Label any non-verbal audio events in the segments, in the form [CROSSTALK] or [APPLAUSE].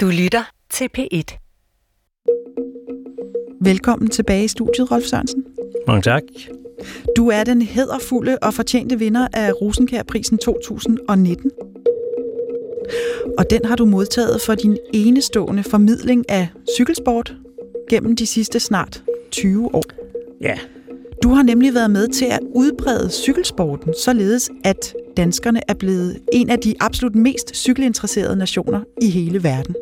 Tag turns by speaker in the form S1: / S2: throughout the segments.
S1: Du lytter til P1.
S2: Velkommen tilbage i studiet, Rolf Sørensen.
S3: Mange tak.
S2: Du er den hæderfulde og fortjente vinder af Rosenkærprisen 2019. Og den har du modtaget for din enestående formidling af cykelsport gennem de sidste snart 20 år.
S3: Ja,
S2: Du har nemlig været med til at udbrede cykelsporten, således at danskerne er blevet en af de absolut mest cykelinteresserede nationer i hele verden.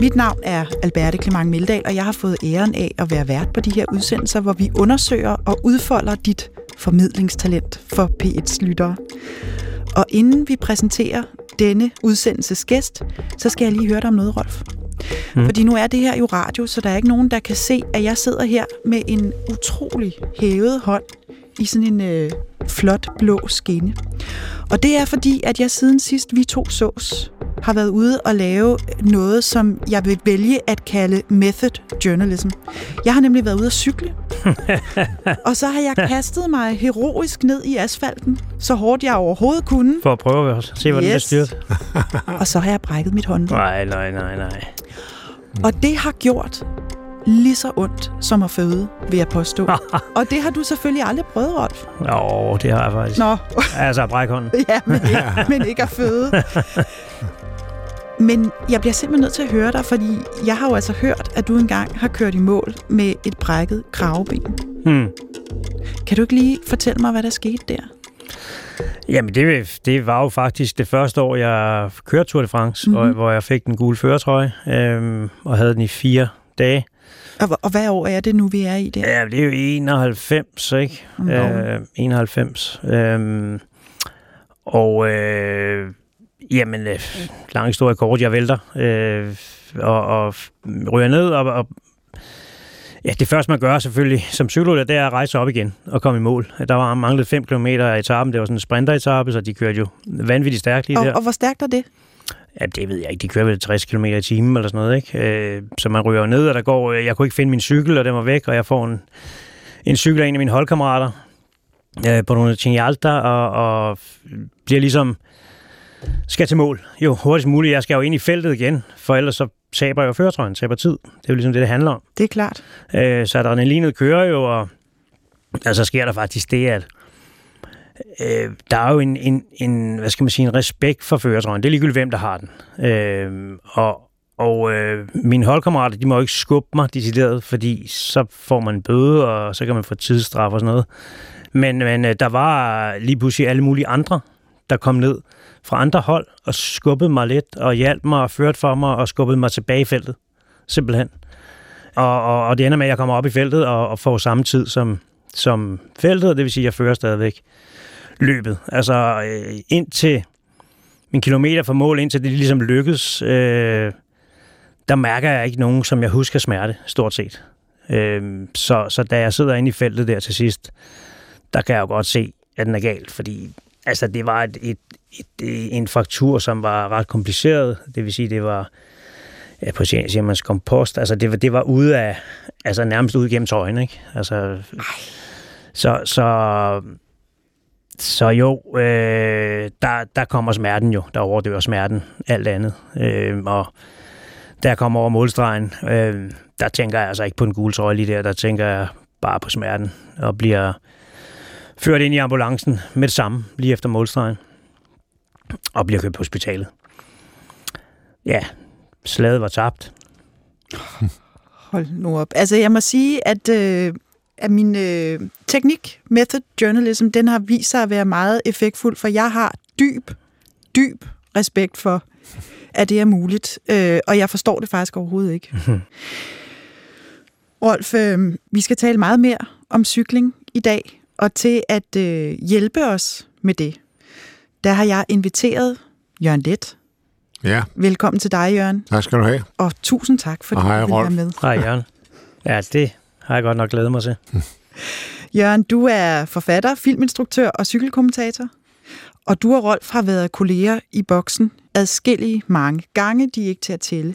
S2: Mit navn er Alberte Clement Meldal, og jeg har fået æren af at være vært på de her udsendelser, hvor vi undersøger og udfolder dit formidlingstalent for P1's lyttere. Og inden vi præsenterer denne udsendelses gæst, så skal jeg lige høre dig om noget, Rolf. Mm. Fordi nu er det her jo radio, så der er ikke nogen, der kan se, at jeg sidder her med en utrolig hævet hånd i sådan en øh, flot blå skinne. Og det er fordi, at jeg siden sidst vi to sås, har været ude og lave noget, som jeg vil vælge at kalde method journalism. Jeg har nemlig været ude at cykle, [LAUGHS] og så har jeg kastet mig heroisk ned i asfalten, så hårdt jeg overhovedet kunne,
S3: for at prøve at se, hvordan
S2: Yes.
S3: det styrt.
S2: og så har jeg brækket mit håndled.
S3: Nej, nej, nej, nej.
S2: Og det har gjort lige så ondt som at føde, vil jeg påstå. [LAUGHS] og det har du selvfølgelig aldrig prøvet, Rolf.
S3: Nå, det har jeg faktisk.
S2: Nå, [LAUGHS]
S3: Altså, brækhånden. [LAUGHS]
S2: ja, men ikke, men ikke at føde. Men jeg bliver simpelthen nødt til at høre dig, fordi jeg har jo altså hørt, at du engang har kørt i mål med et brækket kraveben.
S3: Hmm.
S2: Kan du ikke lige fortælle mig, hvad der skete der?
S3: Jamen, det, det var jo faktisk det første år, jeg kørte Tour de France,
S2: Mhm.
S3: mm-hmm. hvor jeg fik den gule føretrøje, øhm, og havde den i fire dage.
S2: Og, og hvad år er det nu, vi er i der?
S3: Ja, det er jo 91, ikke?
S2: Nå.
S3: Øh, 91. Øhm, og øh, jamen, øh, lang historie kort, jeg vælter øh, og, og ryger ned, og, og ja, det første man gør selvfølgelig som cykelrytter, det er at rejse op igen og komme i mål. Der var manglet 5 km af etappen, det var sådan en sprinteretappe, så de kørte jo vanvittigt stærkt lige
S2: Og,
S3: der.
S2: og hvor stærkt er det?
S3: Ja, det ved jeg ikke. De kører vel 60 km i timen eller sådan noget, ikke? Øh, så man ryger ned, og der går... Jeg kunne ikke finde min cykel, og den var væk, og jeg får en, en cykel af en af mine holdkammerater øh, på nogle Alta, og, og bliver ligesom... Skal til mål. Jo, hurtigst muligt. Jeg skal jo ind i feltet igen, for ellers så taber jo føretrøjen, taber tid. Det er jo ligesom det, det handler om.
S2: Det er klart.
S3: Øh, så adrenalinet kører jo, og, og så sker der faktisk det, at øh, der er jo en, en, en, hvad skal man sige, en respekt for føretrøjen. Det er ligegyldigt, hvem der har den. Øh, og og øh, mine holdkammerater, de må jo ikke skubbe mig decideret, fordi så får man en bøde, og så kan man få tidsstraf og sådan noget. Men, men øh, der var lige pludselig alle mulige andre, der kom ned fra andre hold og skubbede mig lidt, og hjalp mig og førte for mig, og skubbede mig tilbage i feltet. Simpelthen. Og, og, og det ender med, at jeg kommer op i feltet og, og får samme tid som, som feltet, det vil sige, at jeg fører stadigvæk løbet. Altså øh, indtil min kilometer fra mål, indtil det ligesom lykkes, øh, der mærker jeg ikke nogen, som jeg husker smerte, stort set. Øh, så, så da jeg sidder inde i feltet der til sidst, der kan jeg jo godt se, at den er galt, fordi altså, det var et, et, et, en fraktur, som var ret kompliceret. Det vil sige, det var ja, på man kompost. Altså, det, var- det var ude af, altså nærmest ude gennem tøjen, ikke? Altså, så, så, så jo, øh, der, der kommer smerten jo. Der overdør smerten alt andet. Øh, og jeg kommer over målstregen, øh, der tænker jeg altså ikke på en gul trøje lige der. Der tænker jeg bare på smerten og bliver ført ind i ambulancen med det samme, lige efter målstregen. Og bliver kørt på hospitalet. Ja, slaget var tabt. [LAUGHS]
S2: Hold nu op. Altså, jeg må sige, at, øh, at min øh, teknik, method journalism, den har vist sig at være meget effektfuld, for jeg har dyb, dyb respekt for, at det er muligt. Øh, og jeg forstår det faktisk overhovedet ikke. Rolf, øh, vi skal tale meget mere om cykling i dag, og til at øh, hjælpe os med det, der har jeg inviteret Jørgen Let.
S4: Ja,
S2: Velkommen til dig, Jørgen,
S4: tak skal du have.
S2: og tusind tak, fordi
S4: Og hej,
S2: du vil være med.
S3: Hej, Jørgen. Ja, det har jeg godt nok glædet mig til. [LAUGHS]
S2: Jørgen, du er forfatter, filminstruktør og cykelkommentator. Og du og Rolf har været kolleger i boksen adskillige mange gange, de er ikke til at tælle.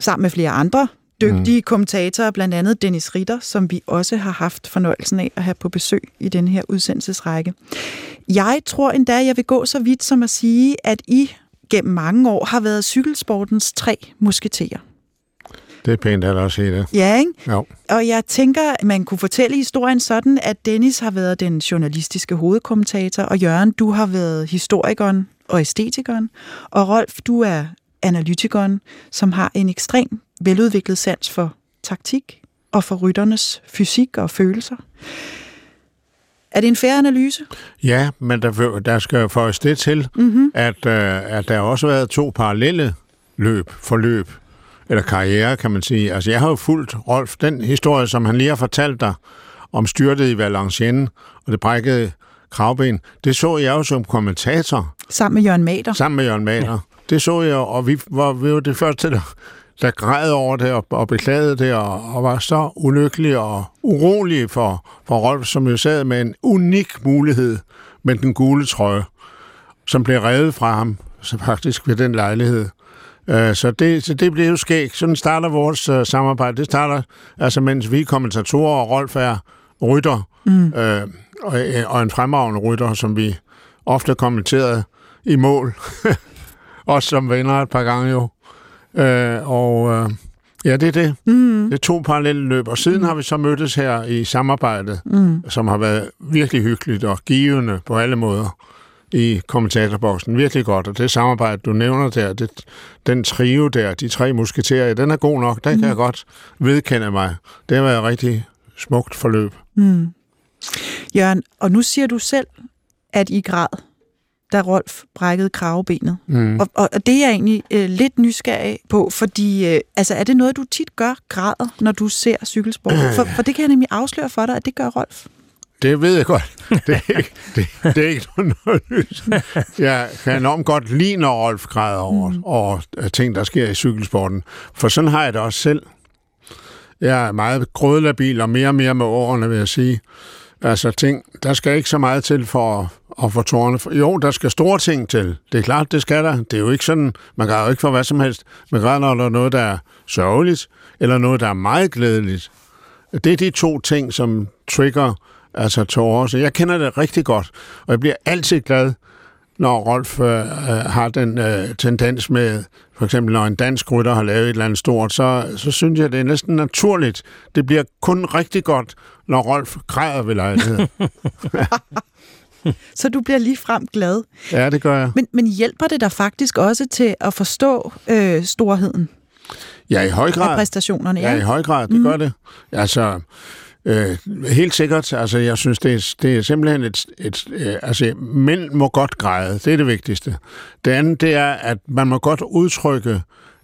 S2: Sammen med flere andre dygtige mm. kommentatorer, blandt andet Dennis Ritter, som vi også har haft fornøjelsen af at have på besøg i den her udsendelsesrække. Jeg tror endda, jeg vil gå så vidt som at sige, at I gennem mange år har været cykelsportens tre musketerer.
S1: Det er pænt at også sige det.
S2: Ja, ikke?
S1: Jo.
S2: Og jeg tænker, at man kunne fortælle historien sådan, at Dennis har været den journalistiske hovedkommentator, og Jørgen, du har været historikeren og æstetikeren, og Rolf, du er analytikeren, som har en ekstrem veludviklet sans for taktik og for rytternes fysik og følelser. Er det en færre analyse?
S1: Ja, men der, der skal føjes det til, mm-hmm. at, øh, at der også har været to parallelle løb, forløb, eller karriere, kan man sige. Altså, jeg har jo fulgt Rolf, den historie, som han lige har fortalt dig, om styrtet i Valenciennes, og det brækkede kravben, det så jeg jo som kommentator.
S2: Sammen med Jørgen Mader.
S1: Sammen med Jørgen Mader. Ja. Det så jeg, og vi var, vi var det første, der, der græd over det og, og beklagede det, og, og var så ulykkelig og urolig for, for Rolf, som jo sad med en unik mulighed med den gule trøje, som blev revet fra ham, så faktisk ved den lejlighed. Uh, så, det, så det bliver jo skægt. Sådan starter vores uh, samarbejde. Det starter, altså mens vi er kommentatorer, og Rolf er rytter, mm. uh, og, og en fremragende rytter, som vi ofte kommenterede i mål. [LAUGHS] Også som venner et par gange jo. Øh, og øh, ja, det er det. Mm. Det er to parallelle løb. Og siden mm. har vi så mødtes her i samarbejde, mm. som har været virkelig hyggeligt og givende på alle måder i kommentatorboksen. Virkelig godt. Og det samarbejde, du nævner der, det, den trio der, de tre musketerer, den er god nok. Den mm. kan jeg godt vedkende mig. Det har været et rigtig smukt forløb. Mm.
S2: Jørgen, og nu siger du selv, at I græd da Rolf brækkede kravebenet. Mm. Og, og, det er jeg egentlig øh, lidt nysgerrig på, fordi øh, altså, er det noget, du tit gør, græder, når du ser cykelsport? Øh. For, for det kan jeg nemlig afsløre for dig, at det gør Rolf.
S1: Det ved jeg godt. Det er ikke, det, det er ikke noget nyt. Jeg kan enormt godt lide, når Rolf græder over, mm. over ting, der sker i cykelsporten. For sådan har jeg det også selv. Jeg er meget grødlabil og mere og mere med årene, vil jeg sige. Altså ting, der skal ikke så meget til for at få tårne. Jo, der skal store ting til. Det er klart, det skal der. Det er jo ikke sådan, man græder jo ikke for hvad som helst. Man græder, når der er noget, der er sørgeligt, eller noget, der er meget glædeligt. Det er de to ting, som trigger altså tårer. Så jeg kender det rigtig godt, og jeg bliver altid glad, når Rolf øh, øh har den øh, tendens med, for eksempel når en dansk rytter har lavet et eller andet stort, så, så synes jeg, det er næsten naturligt. Det bliver kun rigtig godt, når Rolf græder ved lejligheden. [LAUGHS]
S2: så du bliver lige frem glad.
S1: Ja, det gør jeg.
S2: Men, men hjælper det dig faktisk også til at forstå øh, storheden?
S1: Ja, i høj grad.
S2: Af præstationerne, ja.
S1: Ja, i høj grad, det mm. gør det. Altså, Øh, helt sikkert. Altså, jeg synes, det er, det er simpelthen et... et øh, altså, mænd må godt græde. Det er det vigtigste. Det andet, det er, at man må godt udtrykke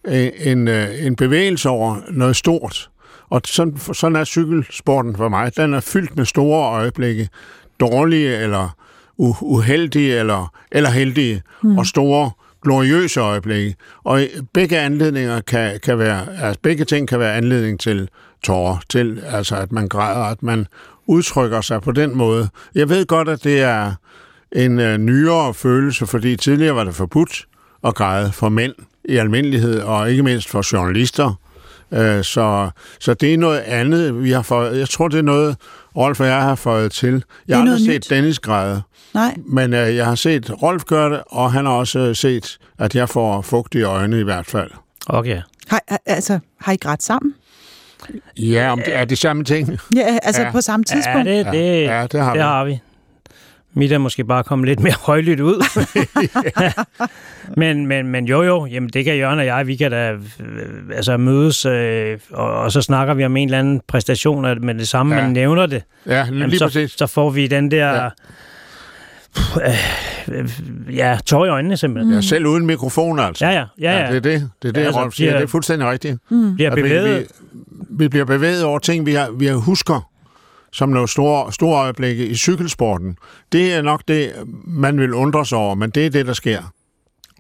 S1: en, en, øh, en bevægelse over noget stort. Og sådan, sådan er cykelsporten for mig. Den er fyldt med store øjeblikke. Dårlige eller uheldige eller, eller heldige. Mm. Og store gloriøse øjeblikke. Og begge anledninger kan, kan være, altså begge ting kan være anledning til tårer, til altså at man græder, at man udtrykker sig på den måde. Jeg ved godt, at det er en uh, nyere følelse, fordi tidligere var det forbudt at græde for mænd i almindelighed, og ikke mindst for journalister. Uh, så, så det er noget andet, vi har fået. Jeg tror, det er noget, Rolf og jeg har fået til. Jeg har aldrig set nyt. Dennis græde.
S2: Nej.
S1: Men uh, jeg har set Rolf gøre det, og han har også set, at jeg får fugtige øjne i hvert fald.
S3: Okay.
S2: Har, altså, har I grædt sammen?
S1: Ja, om det er det samme ting.
S2: Ja, altså ja. på samme tidspunkt.
S3: Ja, det, det, ja, det har, det vi. har vi. Mit er måske bare kommet lidt mere højlydt ud. [LAUGHS] men, men, men jo jo, jamen det kan Jørgen og jeg, vi kan da øh, altså mødes, øh, og, og så snakker vi om en eller anden præstation, med det samme, ja. man nævner det.
S1: Ja, lige jamen,
S3: så, så får vi den der... Ja øh, ja, tår i øjnene simpelthen.
S1: Ja, selv uden mikrofon altså.
S3: Ja, ja. ja, ja.
S1: ja det er det, det, er det ja, altså, Rolf siger. Det er fuldstændig rigtigt.
S3: Mm. Bliver bevæget.
S1: Vi, vi, vi bliver bevæget over ting, vi, har, vi har husker som nogle store, store øjeblikke i cykelsporten. Det er nok det, man vil undre sig over, men det er det, der sker.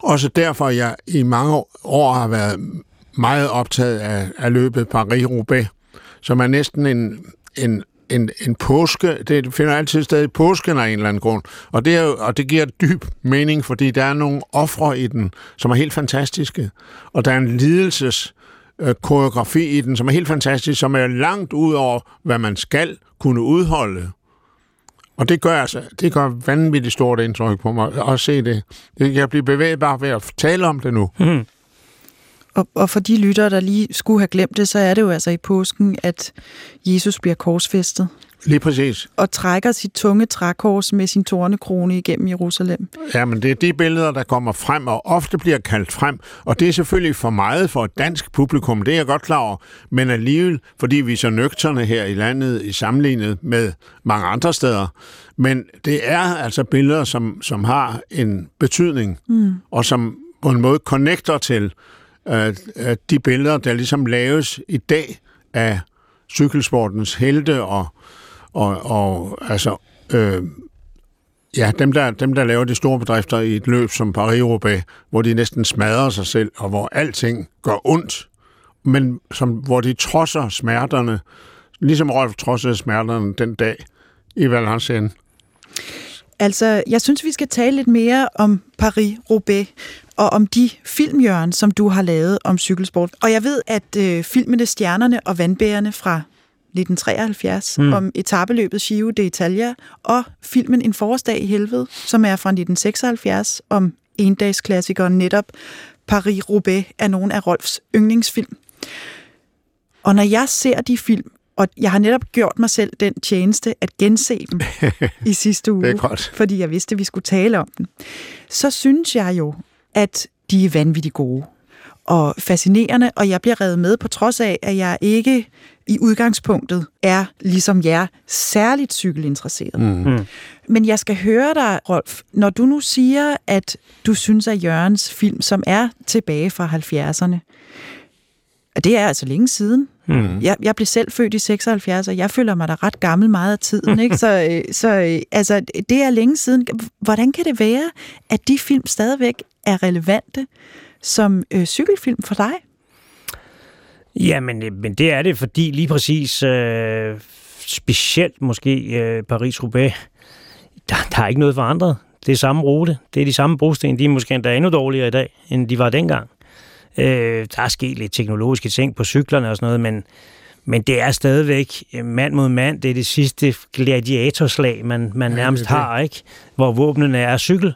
S1: Også derfor, jeg i mange år har været meget optaget af, af løbet Paris-Roubaix, som er næsten en, en en, en påske, det finder altid sted i påsken af en eller anden grund, og det, er, og det giver dyb mening, fordi der er nogle ofre i den, som er helt fantastiske, og der er en lidelses øh, koreografi i den, som er helt fantastisk, som er langt ud over, hvad man skal kunne udholde. Og det gør, altså, det gør vanvittigt stort indtryk på mig at se det. Jeg kan blive bevæget bare ved at tale om det nu.
S3: Mm.
S2: Og, og for de lyttere, der lige skulle have glemt det, så er det jo altså i påsken, at Jesus bliver korsfæstet
S1: Lige præcis.
S2: og trækker sit tunge trækors med sin tornekrone igennem Jerusalem.
S1: Ja, men det er de billeder, der kommer frem, og ofte bliver kaldt frem. Og det er selvfølgelig for meget for et dansk publikum, det er jeg godt klar over. Men alligevel, fordi vi er så nøgterne her i landet i sammenlignet med mange andre steder. Men det er altså billeder, som, som har en betydning, mm. og som på en måde connecter til øh, øh, de billeder, der ligesom laves i dag af cykelsportens helte og, og, og altså, øh, ja, dem der, dem, der laver de store bedrifter i et løb som Paris-Roubaix, hvor de næsten smadrer sig selv, og hvor alting gør ondt, men som, hvor de trodser smerterne, ligesom Rolf trodsede smerterne den dag i Valenciennes.
S2: Altså, jeg synes, vi skal tale lidt mere om Paris-Roubaix og om de filmjørn, som du har lavet om cykelsport. Og jeg ved, at øh, filmene Stjernerne og Vandbærerne fra 1973 mm. om etabeløbet Giro d'Italia og filmen En forårsdag i helvede, som er fra 1976 om endagsklassikeren netop Paris-Roubaix er nogle af Rolfs yndlingsfilm. Og når jeg ser de film, og jeg har netop gjort mig selv den tjeneste at gense dem [LAUGHS] i sidste uge,
S1: Det er godt.
S2: fordi jeg vidste, at vi skulle tale om den, så synes jeg jo, at de er vanvittigt gode og fascinerende, og jeg bliver revet med på trods af, at jeg ikke i udgangspunktet er, ligesom jer, særligt cykelinteresseret.
S1: Mm.
S2: Men jeg skal høre dig, Rolf, når du nu siger, at du synes, at Jørgens film, som er tilbage fra 70'erne, og det er altså længe siden.
S3: Mm.
S2: Jeg, jeg blev selv født i 76, og jeg føler mig da ret gammel meget af tiden. Ikke? [LAUGHS] Så, øh, så øh, altså, det er længe siden. Hvordan kan det være, at de film stadigvæk er relevante som øh, cykelfilm for dig?
S3: Ja, men, øh, men det er det, fordi lige præcis, øh, specielt måske øh, Paris-Roubaix, der, der er ikke noget forandret. Det er samme rute, det er de samme brosten, de er måske endda endnu dårligere i dag, end de var dengang. Øh, der er sket lidt teknologiske ting på cyklerne og sådan noget, men, men det er stadigvæk øh, mand mod mand. Det er det sidste gladiatorslag, man, man
S1: Ja,
S3: nærmest
S1: det det.
S3: har, ikke? Hvor våbnene er cykel,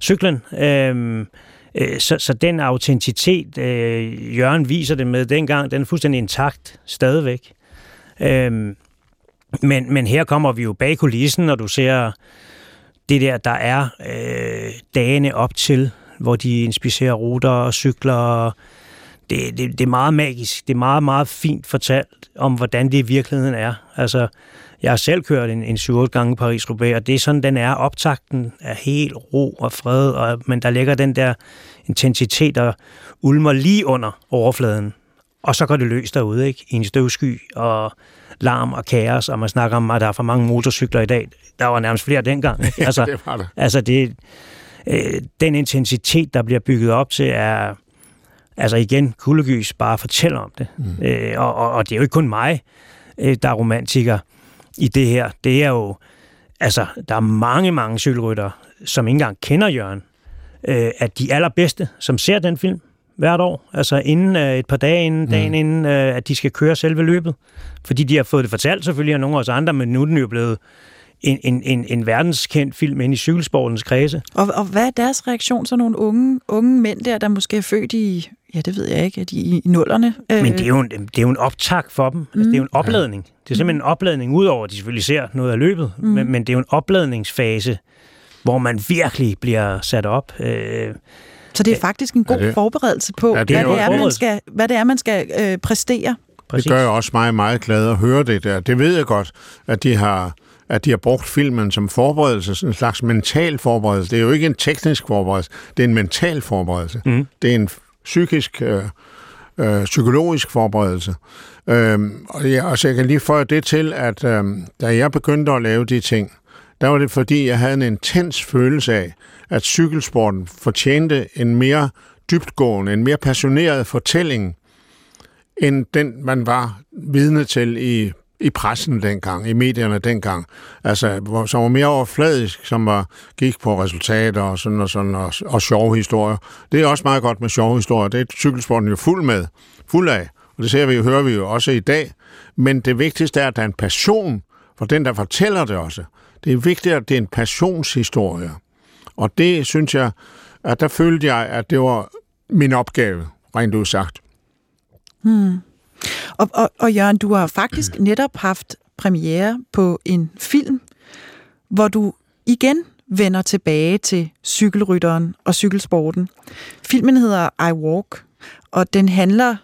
S3: cyklen. Øhm, øh, så, så den autenticitet, øh, Jørgen viser det med dengang, den er fuldstændig intakt stadigvæk. Øhm, men, men her kommer vi jo bag kulissen, når du ser det der, der er øh, dagene op til, hvor de inspicerer ruter og cykler. og det, det, det er meget magisk. Det er meget, meget fint fortalt om, hvordan det i virkeligheden er. Altså, jeg har selv kørt en, en 7-8 gange Paris-Roubaix, og det er sådan, den er. Optakten er helt ro og fred, og, men der ligger den der intensitet, der ulmer lige under overfladen. Og så går det løs derude, ikke? I en støvsky og larm og kaos, og man snakker om, at der er for mange motorcykler i dag. Der var nærmest flere dengang. [LAUGHS] Altså,
S1: det var det.
S3: Altså det, øh, den intensitet, der bliver bygget op til, er altså igen, Kuldegys bare fortæller om det. Mm. Øh, og, og, og det er jo ikke kun mig, øh, der er romantiker i det her. Det er jo, altså, der er mange, mange cykelrytter, som ikke engang kender Jørgen, øh, at de allerbedste, som ser den film hvert år, altså inden øh, et par dage inden, mm. dagen inden, øh, at de skal køre selve løbet. Fordi de har fået det fortalt selvfølgelig af nogle af os andre, men nu er den jo blevet en, en, en, en verdenskendt film ind i cykelsportens kredse.
S2: Og, og hvad er deres reaktion, så nogle unge, unge mænd der, der måske er født i, ja, det ved jeg ikke, at de i, nullerne? Øh,
S3: Men det er jo en, det er jo en optag for dem. Altså, det er jo en opladning. Det er simpelthen en opladning, udover at de selvfølgelig ser noget af løbet, mm. men, men det er jo en opladningsfase, hvor man virkelig bliver sat op. Øh,
S2: Så det er faktisk en god
S1: Ja, det-
S2: forberedelse på,
S1: Ja, det er
S2: hvad, det er, man skal, hvad det er, man skal øh, præstere.
S3: præcis.
S1: Det gør jeg også mig meget glad at høre det der. Det ved jeg godt, at de har at de har brugt filmen som forberedelse, sådan en slags mental forberedelse. Det er jo ikke en teknisk forberedelse, det er en mental forberedelse.
S3: Mm.
S1: Det er en psykisk, øh, øh, psykologisk forberedelse. Øh, og, jeg, altså, så jeg kan lige føje det til, at øh, da jeg begyndte at lave de ting, der var det fordi, jeg havde en intens følelse af, at cykelsporten fortjente en mere dybtgående, en mere passioneret fortælling, end den, man var vidne til i, i pressen dengang, i medierne dengang. Altså, hvor, som var mere overfladisk, som var, gik på resultater og sådan og sådan, og, og sjove historier. Det er også meget godt med sjove historier. Det er cykelsporten jo fuld med, fuld af. Og det ser vi jo, hører vi jo også i dag. Men det vigtigste er, at der er en passion for den, der fortæller det også. Det er vigtigt, at det er en passionshistorie. Og det synes jeg, at der følte jeg, at det var min opgave, rent udsagt.
S2: Hmm. Og, og, og Jørgen, du har faktisk netop haft premiere på en film, hvor du igen vender tilbage til cykelrytteren og cykelsporten. Filmen hedder I Walk, og den handler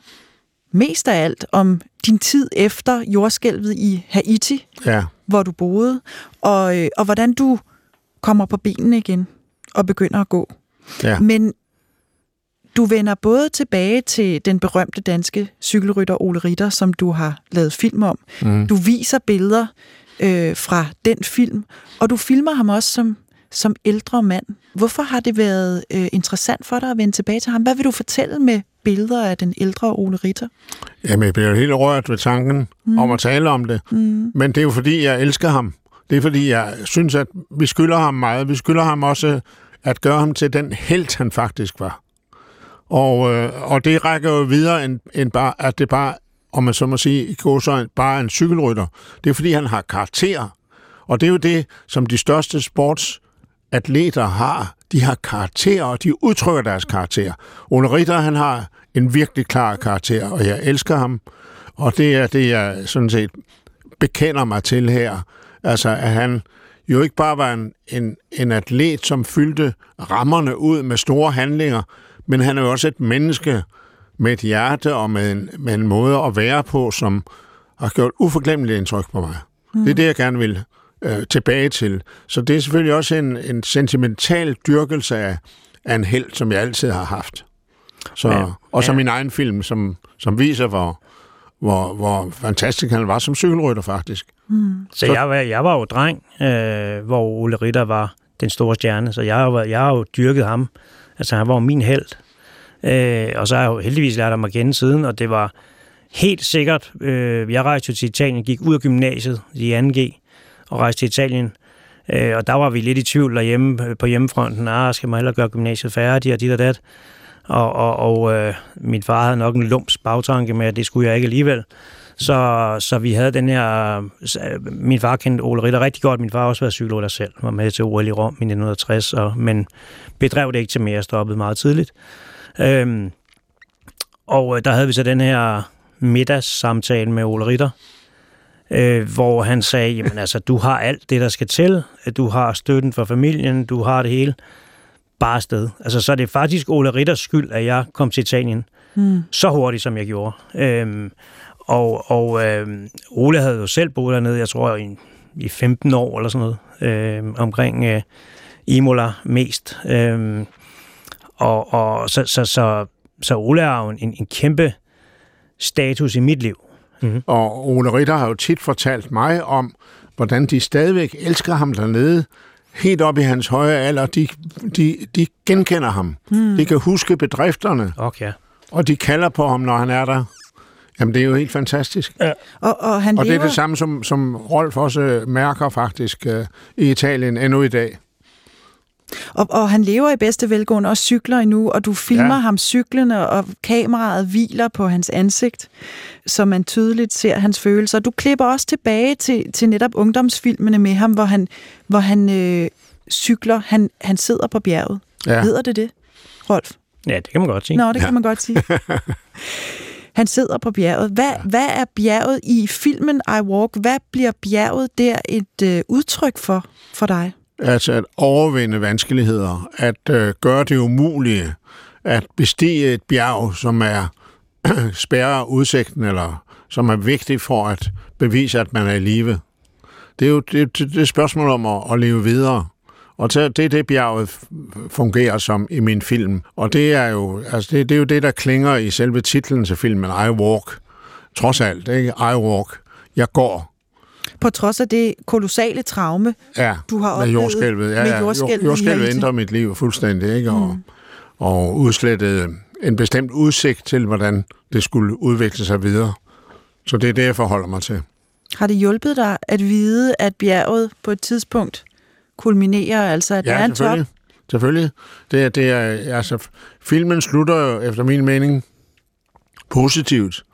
S2: mest af alt om din tid efter jordskælvet i Haiti,
S1: ja.
S2: hvor du boede, og, øh, og hvordan du kommer på benene igen og begynder at gå.
S1: Ja.
S2: Men du vender både tilbage til den berømte danske cykelrytter Ole Ritter, som du har lavet film om. Mm. Du viser billeder øh, fra den film, og du filmer ham også som, som ældre mand. Hvorfor har det været øh, interessant for dig at vende tilbage til ham? Hvad vil du fortælle med billeder af den ældre Ole Ritter?
S1: Jamen, jeg bliver helt rørt ved tanken mm. om at tale om det. Mm. Men det er jo fordi, jeg elsker ham. Det er fordi, jeg synes, at vi skylder ham meget. Vi skylder ham også at gøre ham til den held, han faktisk var. Og, øh, og det rækker jo videre end, end bare, at det bare, om man så må sige, går så bare en cykelrytter. Det er fordi, han har karakter. Og det er jo det, som de største sportsatleter har. De har karakter, og de udtrykker deres karakter. Ole Ritter, han har en virkelig klar karakter, og jeg elsker ham. Og det er det, jeg sådan set bekender mig til her. Altså, at han jo ikke bare var en, en, en atlet, som fyldte rammerne ud med store handlinger, men han er jo også et menneske med et hjerte og med en, med en måde at være på, som har gjort uforglemmeligt indtryk på mig. Mm. Det er det, jeg gerne vil øh, tilbage til. Så det er selvfølgelig også en, en sentimental dyrkelse af, af en held, som jeg altid har haft. Så, ja, og som ja. min egen film, som, som viser, hvor, hvor, hvor fantastisk han var som cykelrytter, faktisk.
S3: Mm. Så, så jeg, var, jeg var jo dreng, øh, hvor Ole Ritter var den store stjerne, så jeg, har, jeg har jo dyrket ham Altså, han var jo min held. Øh, og så har jeg jo heldigvis lært ham at kende siden, og det var helt sikkert. Øh, jeg rejste til Italien, gik ud af gymnasiet i 2G og rejste til Italien. Øh, og der var vi lidt i tvivl derhjemme øh, på hjemmefronten. Ah, skal man hellere gøre gymnasiet færdigt og dit og dat. Og, og, og øh, min far havde nok en lums bagtanke med, at det skulle jeg ikke alligevel. Så, så vi havde den her... Min far kendte Ole Ritter rigtig godt. Min far har også været cykelrytter selv. Var med til OL i Rom i 1960, og, men bedrev det ikke til mere. Stoppede meget tidligt. Øhm, og øh, der havde vi så den her middagssamtale med Ole Ritter, øh, hvor han sagde, jamen altså, du har alt det, der skal til. Du har støtten for familien, du har det hele. Bare sted. Altså, så er det faktisk Ole Ritters skyld, at jeg kom til Italien mm. så hurtigt, som jeg gjorde. Øhm, og, og øh, Ole havde jo selv boet dernede, jeg tror, i, i 15 år eller sådan noget, øh, omkring øh, Imola mest. Øh, og og så, så, så, så Ole er jo en, en kæmpe status i mit liv.
S1: Mm-hmm. Og Ole Ritter har jo tit fortalt mig om, hvordan de stadigvæk elsker ham dernede, helt op i hans høje alder. De, de, de genkender ham. Mm. De kan huske bedrifterne.
S3: Okay.
S1: Og de kalder på ham, når han er der. Jamen, det er jo helt fantastisk. Ja.
S2: Og, og, han
S1: og
S2: lever...
S1: det er det samme, som, som Rolf også mærker faktisk uh, i Italien endnu i dag.
S2: Og, og han lever i bedste velgående og cykler endnu, og du filmer ja. ham cyklende, og kameraet hviler på hans ansigt, så man tydeligt ser hans følelser. Du klipper også tilbage til, til netop ungdomsfilmene med ham, hvor han, hvor han øh, cykler. Han, han sidder på bjerget. Ja. Hedder det det, Rolf?
S3: Ja, det kan man godt sige.
S2: Nå, det
S3: kan
S2: ja. man godt sige. [LAUGHS] Han sidder på bjerget. Hvad, ja. hvad er bjerget i filmen I Walk? Hvad bliver bjerget der et øh, udtryk for for dig?
S1: Altså at overvinde vanskeligheder, at øh, gøre det umulige, at bestige et bjerg, som er [CLEARS THROAT] spærrer udsigten, eller som er vigtigt for at bevise, at man er i live. Det er jo det, det, det er spørgsmål om at, at leve videre. Og det er det, bjerget fungerer som i min film. Og det er jo, altså det, det er jo det, der klinger i selve titlen til filmen, I Walk. Trods alt, ikke? I Walk. Jeg går.
S2: På trods af det kolossale traume,
S1: ja,
S2: du har
S1: oplevet med jordskælvet. Ja, med jordskælvet, jordskælvet ændrer mit liv fuldstændig, ikke? Og, mm. og udslettede en bestemt udsigt til, hvordan det skulle udvikle sig videre. Så det er det, jeg forholder mig til.
S2: Har det hjulpet dig at vide, at bjerget på et tidspunkt kulminerer, altså at
S1: ja,
S2: der er en top?
S1: selvfølgelig. Det er, det er, altså, filmen slutter jo efter min mening positivt,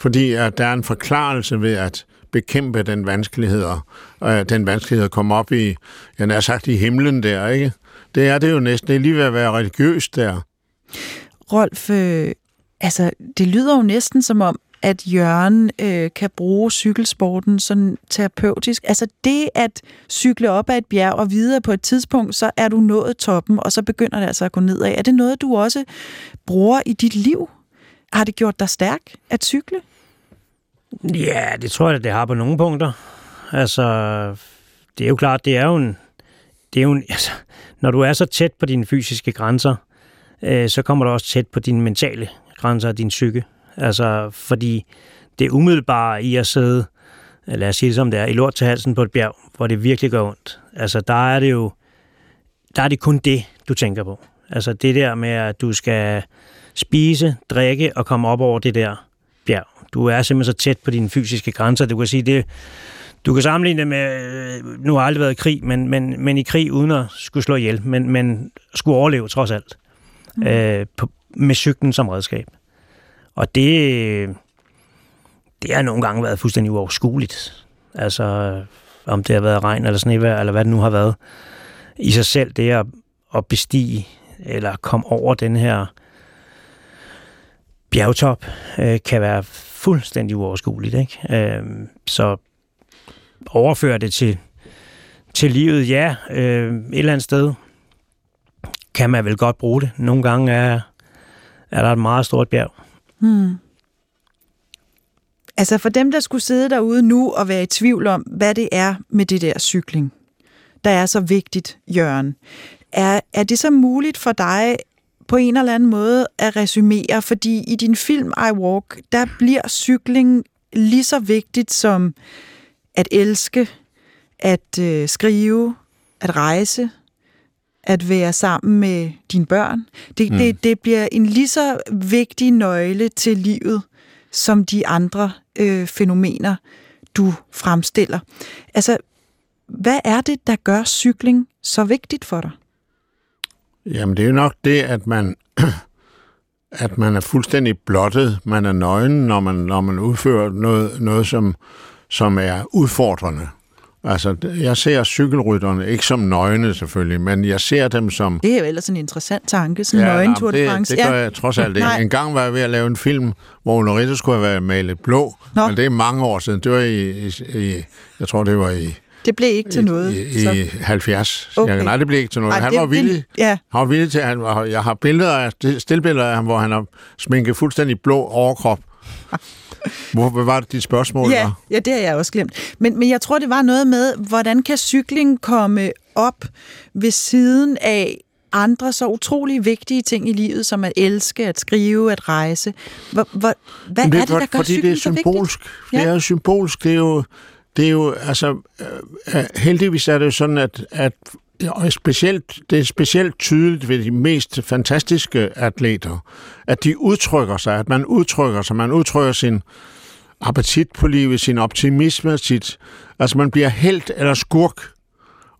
S1: fordi at der er en forklarelse ved, at bekæmpe den vanskeligheder, øh, den vanskelighed at komme op i, jeg har sagt, i himlen der, ikke? Det er det jo næsten. Det er lige ved at være religiøst der.
S2: Rolf, øh, altså, det lyder jo næsten som om, at Jørgen øh, kan bruge cykelsporten sådan terapeutisk. Altså det at cykle op ad et bjerg og videre på et tidspunkt, så er du nået toppen, og så begynder det altså at gå nedad. Er det noget, du også bruger i dit liv? Har det gjort dig stærk at cykle?
S3: Ja, det tror jeg, det har på nogle punkter. Altså, det er jo klart, det er jo en... Det er jo en [LAUGHS] altså, når du er så tæt på dine fysiske grænser, øh, så kommer du også tæt på dine mentale grænser og din psyke. Altså, fordi det umiddelbare i at sidde, lad os sige det som det er, i lort til halsen på et bjerg, hvor det virkelig gør ondt. Altså, der er det jo, der er det kun det, du tænker på. Altså, det der med, at du skal spise, drikke og komme op over det der bjerg. Du er simpelthen så tæt på dine fysiske grænser. Du kan sige, det, du kan sammenligne det med, øh, nu har jeg aldrig været i krig, men, men, men i krig uden at skulle slå ihjel, men, men skulle overleve trods alt. Mm. Øh, på, med cyklen som redskab. Og det, det har nogle gange været fuldstændig uoverskueligt. Altså, om det har været regn eller snevejr, eller hvad det nu har været. I sig selv, det at, at bestige, eller komme over den her bjergtop, øh, kan være fuldstændig uoverskueligt. Ikke? Øh, så overføre det til, til livet, ja, øh, et eller andet sted kan man vel godt bruge det. Nogle gange er, er der et meget stort bjerg. Hmm.
S2: Altså for dem, der skulle sidde derude nu og være i tvivl om, hvad det er med det der cykling, der er så vigtigt, Jørgen, er, er det så muligt for dig på en eller anden måde at resumere? Fordi i din film I Walk, der bliver cykling lige så vigtigt som at elske, at øh, skrive, at rejse, at være sammen med dine børn. Det, mm. det, det bliver en lige så vigtig nøgle til livet, som de andre øh, fænomener, du fremstiller. Altså, hvad er det, der gør cykling så vigtigt for dig?
S1: Jamen, det er jo nok det, at man, [CLEARS THROAT] at man er fuldstændig blottet, man er nøgen, når man, når man udfører noget, noget som, som er udfordrende. Altså, jeg ser cykelrytterne ikke som nøgne selvfølgelig, men jeg ser dem som...
S2: Det er jo ellers en interessant tanke, sådan ja, nøgen Tour de France.
S1: Det, det gør jeg trods alt [LAUGHS] ikke. En gang var jeg ved at lave en film, hvor Ulrike skulle have været malet blå, Nå. men det er mange år siden. Det var i, i, i jeg tror, det var i...
S2: Det blev ikke til noget.
S1: I, i, i 70. Okay. Jeg, nej, det blev ikke til noget. Ej, han det, var villig. Det, ja. Han var villig til, han var, jeg har billeder af, stillbilleder af ham, hvor han har sminket fuldstændig blå overkrop. [LAUGHS] Hvor var det dit spørgsmål?
S2: Ja, ja, det har jeg også glemt. Men, men jeg tror, det var noget med, hvordan kan cykling komme op ved siden af andre så utrolig vigtige ting i livet, som at elske, at skrive, at rejse. Hvor, hvor, hvad det er, er det, der gør fordi
S1: det er symbolsk. Ja. Det er symbolsk. Det er jo, det er jo altså, øh, heldigvis er det jo sådan, at, at og specielt, det er specielt tydeligt ved de mest fantastiske atleter, at de udtrykker sig, at man udtrykker sig, man udtrykker sin appetit på livet, sin optimisme, sit, altså man bliver helt eller skurk,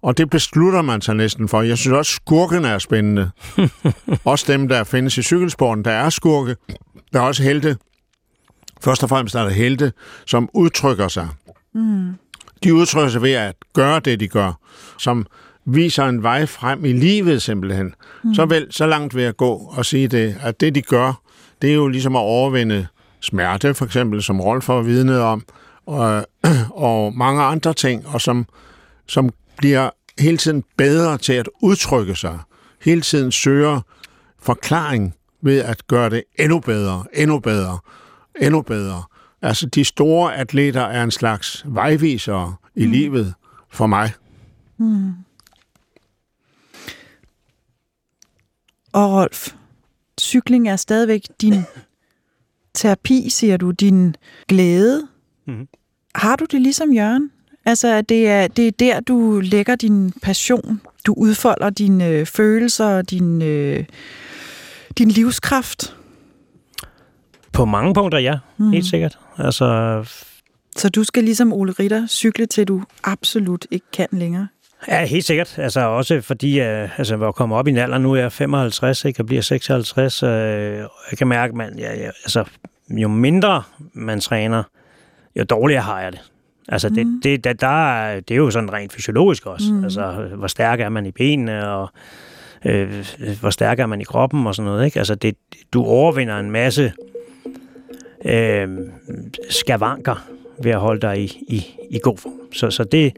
S1: og det beslutter man sig næsten for. Jeg synes også, skurkene er spændende. [LAUGHS] også dem, der findes i cykelsporten, der er skurke. Der er også helte. Først og fremmest er der helte, som udtrykker sig. Mm. De udtrykker sig ved at gøre det, de gør, som viser en vej frem i livet simpelthen. Mm. Så, vel, så langt vil jeg gå og sige det, at det de gør, det er jo ligesom at overvinde smerte, for eksempel, som Rolf har vidnet om, og, [CLEARS THROAT] og mange andre ting, og som, som bliver hele tiden bedre til at udtrykke sig, hele tiden søger forklaring ved at gøre det endnu bedre, endnu bedre, endnu bedre. Altså, de store atleter er en slags vejvisere i mm. livet for mig. Mm.
S2: Og Rolf, cykling er stadigvæk din [LAUGHS] terapi, siger du, din glæde. Mm. Har du det ligesom Jørgen? Altså, det er, det er der, du lægger din passion. Du udfolder dine øh, følelser og din, øh, din livskraft.
S3: På mange punkter, ja. Mm. Helt sikkert. Altså...
S2: Så du skal ligesom Ole Ritter cykle til, du absolut ikke kan længere?
S3: Ja, helt sikkert. Altså også fordi, uh, altså, hvor jeg kommer op i en alder, nu er jeg 55, ikke, og bliver 56, uh, jeg kan mærke, at man, ja, ja, altså, jo mindre man træner, jo dårligere har jeg det. Altså, det,
S2: Mm.
S3: det, der, der, er- det er jo sådan rent fysiologisk også.
S2: Mm.
S3: Altså, hvor stærk er man i benene, og øh, hvor stærk er man i kroppen og sådan noget. Ikke? Altså, det, du overvinder en masse øh, skavanker ved at holde dig i, i, i god form. Så, så det,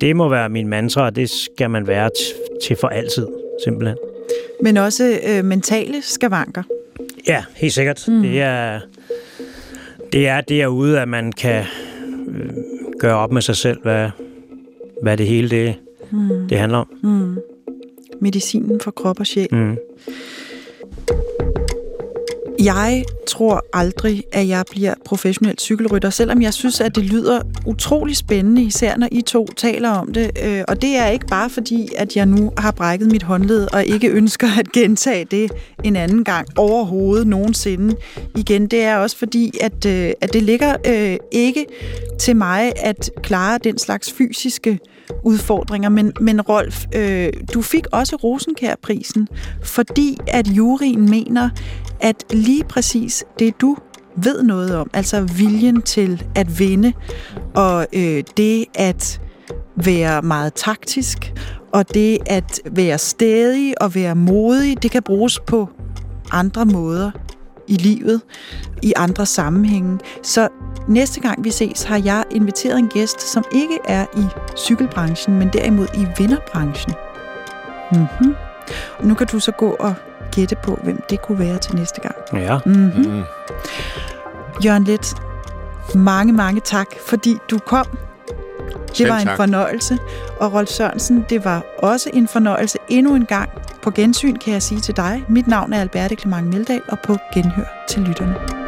S3: det må være min mantra, og det skal man være t- til for altid, simpelthen.
S2: Men også øh, mentale skavanker.
S3: Ja, helt sikkert. Mm. Det er det er derude, at man kan øh, gøre op med sig selv, hvad, hvad det hele det,
S2: Mm.
S3: det handler om.
S2: Mm. Medicinen for krop og sjæl.
S3: Mm.
S2: Jeg tror aldrig, at jeg bliver professionel cykelrytter, selvom jeg synes, at det lyder utrolig spændende, især når I to taler om det. Øh, og det er ikke bare fordi, at jeg nu har brækket mit håndled og ikke ønsker at gentage det en anden gang overhovedet nogensinde igen. Det er også fordi, at, øh, at det ligger øh, ikke til mig at klare den slags fysiske udfordringer. Men, men Rolf, øh, du fik også Rosenkær-prisen, fordi at juryen mener, at lige præcis det, du ved noget om, altså viljen til at vinde, og øh, det at være meget taktisk, og det at være stædig og være modig, det kan bruges på andre måder i livet, i andre sammenhænge. Så næste gang vi ses, har jeg inviteret en gæst, som ikke er i cykelbranchen, men derimod i vinderbranchen. Mm-hmm. Og nu kan du så gå og gætte på, hvem det kunne være til næste gang.
S3: Ja.
S2: Mm-hmm.
S1: Mm.
S2: Jørgen Let, mange, mange tak, fordi du kom. Det
S1: Selv
S2: var en
S1: tak.
S2: fornøjelse. Og Rolf Sørensen, det var også en fornøjelse endnu en gang. På gensyn kan jeg sige til dig, mit navn er Alberte Clement Meldal, og på genhør til lytterne.